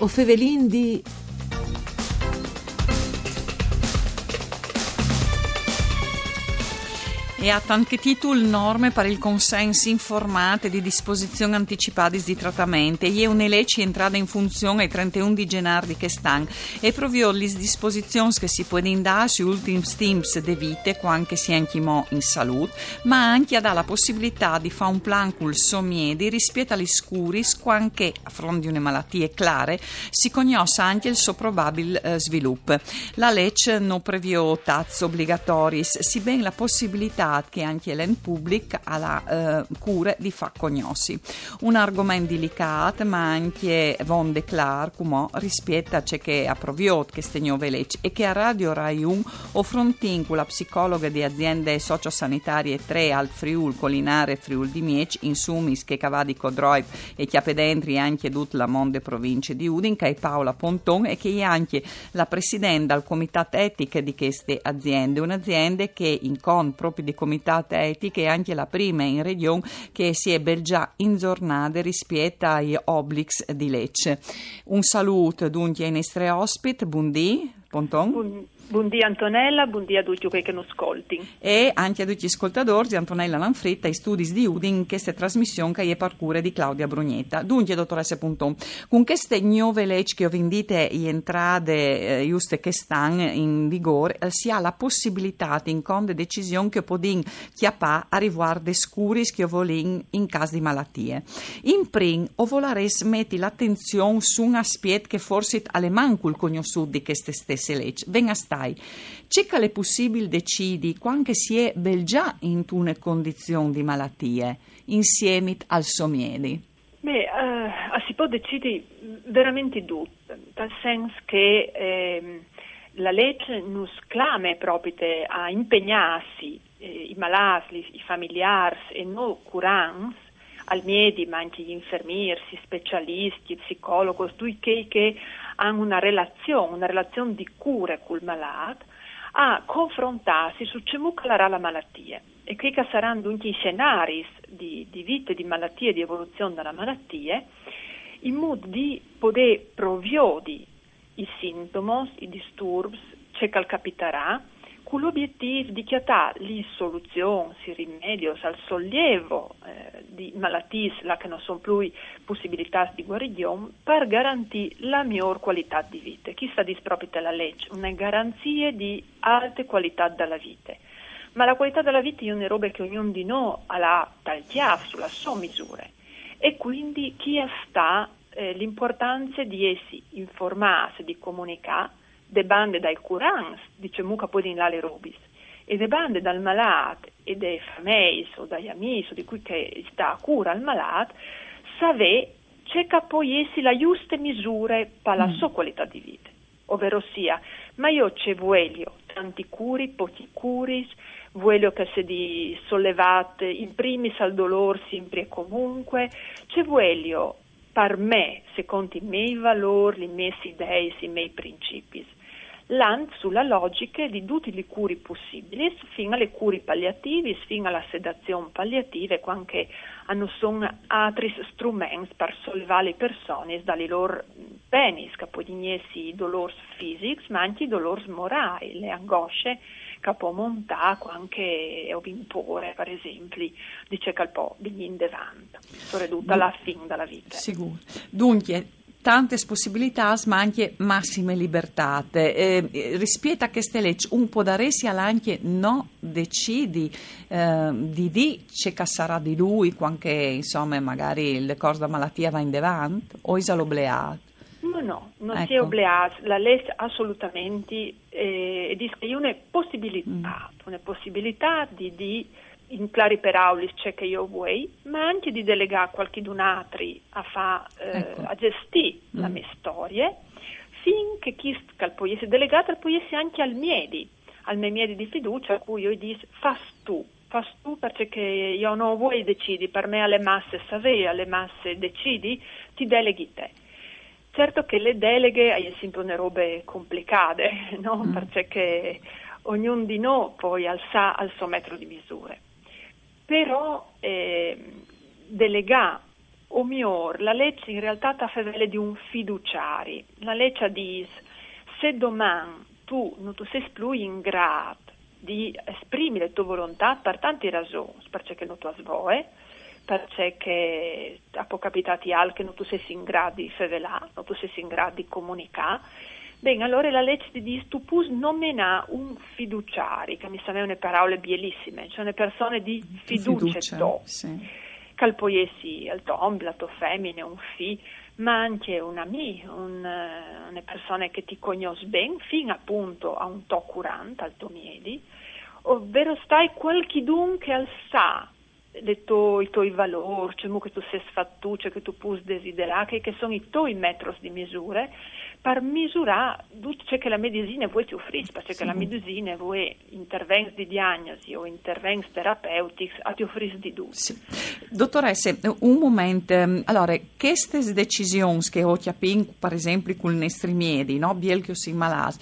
O fevelin di e ha anche titolo norme per il consenso informato di disposizioni anticipate di trattamento e una legge entrata in funzione il 31 di gennaio di quest'anno e proprio le disposizioni che si può dare sui ultimi steams de vite quando si anche in salute ma anche dà la possibilità di fare un plan col somiedi rispetto agli scuri quando a fronte di una malattia chiare si conosce anche il suo probabile eh, sviluppo. La legge non previo tazzo obbligatori si ben la possibilità che anche l'en pubblic ha la eh, cura di fa cognossi. Un argomento delicato, ma anche von de clar, come rispetto a ciò che ha proviot che nuove leggi e che a Radio Rai 1 offrontin con la psicologa di aziende sociosanitarie 3 al Friul, Colinare Friul di Miec, in Sumis, che cavadi Codroip e chiapedentri anche tutta la monde province di Udin, che è Paola Ponton e che è anche la presidente del comitato etiche di queste aziende, un'azienda che in con proprio di comitate etiche e anche la prima in regione che si è già in giornata rispetto agli obblighi di Lecce. Un saluto dunque ai nostri ospiti, buondì, Ponton. Buondì Antonella, buondì a tutti che non ascolti. E anche a tutti gli ascoltatori, Antonella Lanfretta, i studi di Udin, in questa trasmissione che è parcure di Claudia Brugnetta. Dunque, dottoressa Punton, con queste nuove leggi che ho vendite in entrate eh, giuste che stanno in vigore, eh, si ha la possibilità di inconde decisioni che podin chiapà a riguardo scuri che volin in caso di malattie. In prim, o volares metti l'attenzione su un aspetto che forse alle mancul conosciuto di queste stesse leggi. Venga sta stai. C'è le possibili decidi quando si è bel già in una condizione di malattie insieme al somiedi? Beh, uh, si può decidere veramente tutto, nel senso che eh, la legge non sclame proprio a impegnarsi eh, i malati, i familiari e non curanti al miedi, ma anche gli infermieri, specialisti, psicologi, tutti che hanno una relazione, una relazione di cura col malato, a confrontarsi su come calerà la malattia. E qui saranno dunque i scenari di, di vita, di malattie, di evoluzione della malattia, in modo di poter provvedere i sintomi, i disturbi, ciò che capiterà, con l'obiettivo di chiamare le soluzioni, i rimedi al sollievo eh, di malattie che non sono più possibilità di guarigione per garantire la miglior qualità di vita. Chi sta proprio la legge? Una garanzia di alte qualità della vita. Ma la qualità della vita è una roba che ognuno di noi ha la tagliata sulla sua misura e quindi chi sta eh, l'importanza di essi informarsi, di comunicare de bande dai curans, dice muca poi in lale robis, e de bande dal malat e dai fameis o dagli amici o di cui che sta a cura al malat, save che poi essi la giusta misura per la mm. sua qualità di vita, ovvero sia, ma io c'è voglio tanti curi, pochi curi, voglio che si di sollevate in primis al dolore sempre e comunque, c'è voglio per me, secondo i miei valori, le mie idee, i miei principi l'ANT sulla logica di tutti i curi possibili, fino alle cure palliative, fino alla sedazione palliativa, quando hanno sono altri strumenti per sollevare le persone dalle loro penis, che poi i dolori fisici, ma anche i dolori morali, le angosce che può montare anche o impore, per esempio, dice che può venire in davanti, soprattutto alla fine della vita. Sicuro. Dunque, tante possibilità ma anche massime libertà. Eh, rispetto a queste leggi, un po' da resi anche no decidi eh, di di c'è sarà di lui quando insomma magari il corso da malattia va in davanti o è l'obbligato? No, no, non ecco. si è obbligato, la legge assolutamente eh, dice che è una possibilità, mm. una possibilità di, di in clari per aulis c'è che io vuoi, ma anche di delegare qualcun altro a, fa, eh, ecco. a gestire mm. la mia storia, finché chi può essere delegato può essere anche al miedi, al mio miedi di fiducia, a cui io dico fas tu, fas tu perché io non vuoi decidi, per me alle masse savei, alle masse decidi, ti deleghi te. Certo che le deleghe sono sempre una robe complicate, no? mm. perché ognuno di noi poi alza al suo metro di misure però eh, o miglior, la legge in realtà ta fevele di un fiduciari. La legge dice, se domani tu non tu sei più in grado di esprimere la tua volontà per tante ragioni, perché non tu svoe, perché a può capitare che non tu sei in grado di fevelare, non tu sei in grado di comunicare, Bene, allora la legge tu puoi nominare un fiduciario, che mi sembrano parole bellissime, cioè una persona di fiducia, fiducia sì. che poi essi il tom, la tua femmina, un fi, ma anche un amico, un, una persona che ti conosce bene, fino appunto a un to curante al tuo miedi, ovvero stai qualche dunque al sa to, i tuoi valori, cioè che tu sei sfattuccio, che tu puoi desiderare, che sono i tuoi metri di misure, per misurare ciò che la medicina vuole ti offrire, perché sì. la medicina vuole interventi di diagnosi o interventi terapeutici a ti offrire di tutto. Sì. Dottoressa, un momento, ehm, allora, queste decisioni che ho capito, per esempio, con i nostri miedi, no? Biel che si malas,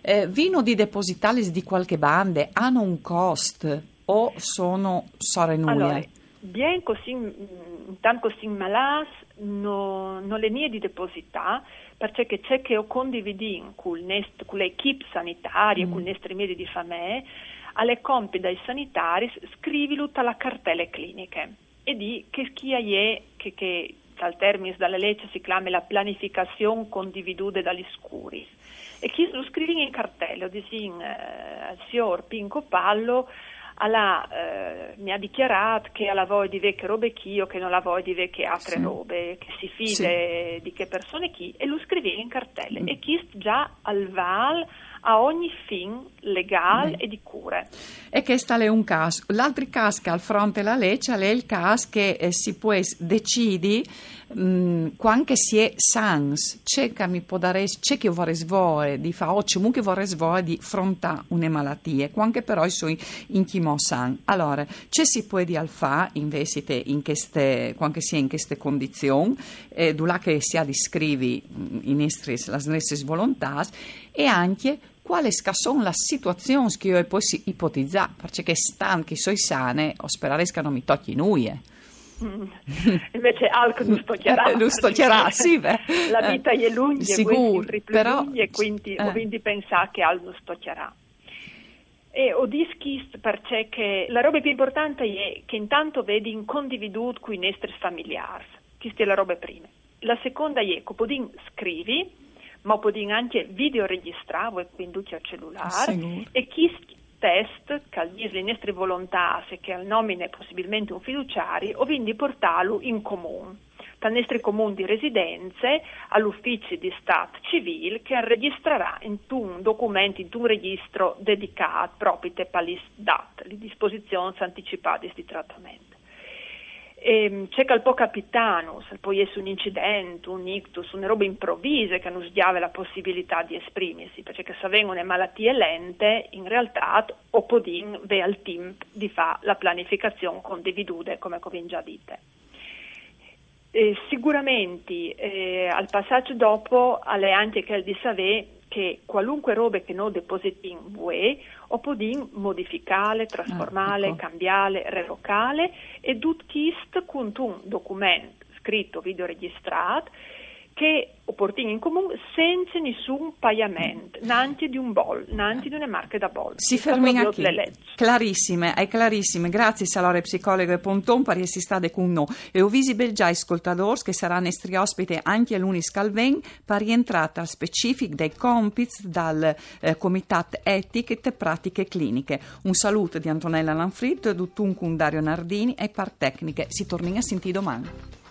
eh, vino di depositali di qualche bande hanno un costo o sono sorenuie? Allora, bien così, tanto così malas, non no le nie di deposità, perché c'è che ho condivido con l'equipe sanitaria, mm. con i medici di famiglia, alle compiti dai sanitari, scrivi tutta la cartelle cliniche e di che chi è che, che dal termine dalla legge si chiama la pianificazione condividuta dagli scuri e chi lo scrivi in cartello, dici eh, al signor Pinco Pallo alla, eh, mi ha dichiarato che alla voglia di vecchie robe chi o che non la voglia di vecchie altre sì. robe, che si fide sì. di che persone chi e lo scriveva in cartelle mm. e chi già al val a ogni fin legale e di cure. E questo è un caso. L'altro caso che al fronte della legge è il caso che eh, si può decidere mm, quando si è sans, c'è che mi può dare, c'è che vorrei svolgere di fare, o comunque vorrei svolgere di affrontare una malattia, quando però sono in chimo san. Allora, c'è si può di alfa invece in queste, quando si è in queste condizioni, eh, là che si ha di scrivi mm, in nostre, le nostre volontà e anche quali sono le situazioni che io posso ipotizzare, perché stanno che sono sane, o sperare che non mi tocchi nuie. Mm. Invece altro non stoccherà. non stoccherà, sì, beh. La vita è lunga, sicuro, però, e quindi, eh. quindi pensare che altro non stoccherà. E ho dischist perché la roba più importante è che intanto vedi in condividuto con i nostri familiari, questa è la roba prima. La seconda è che poi scrivi, ma poi anche videoregistrare quindi al cellulare e chi test che le nostre volontà se che al nomine possibilmente un fiduciario o quindi portarlo in comune dal nostro comune di residenze all'ufficio di Stato civile che registrerà in un documento, in un registro dedicato proprio per le disposizioni anticipate di trattamento. E ehm, c'è che al po' capitano, se poi è un incidente, un ictus, una roba improvvisa che non sdiave la possibilità di esprimersi, perché se vengono malattie lente, in realtà o podin ve al team di fare la pianificazione condividuta, come vi già dite. E sicuramente eh, al passaggio dopo alle anche che di sapere che qualunque robe che noi depositiamo UE o podin modificare, trasformare, ah, ecco. cambiare, revocare e tutto questo con un documento scritto, video che opportuni in comune senza nessun pagamento, neanche di un bol, neanche di una marca da bol. Si fermi qui. Clarissime, è clarissime. Grazie Salore Psicologo e Ponton per essere con noi. E ho visibile già ascoltatori che saranno nostri ospiti anche l'unis calven per rientrare al specifico dei compiti dal eh, Comitato Etiche e Pratiche Cliniche. Un saluto di Antonella Lanfrit, Duttun Dario Nardini e par tecniche. Si torna a sentire domani.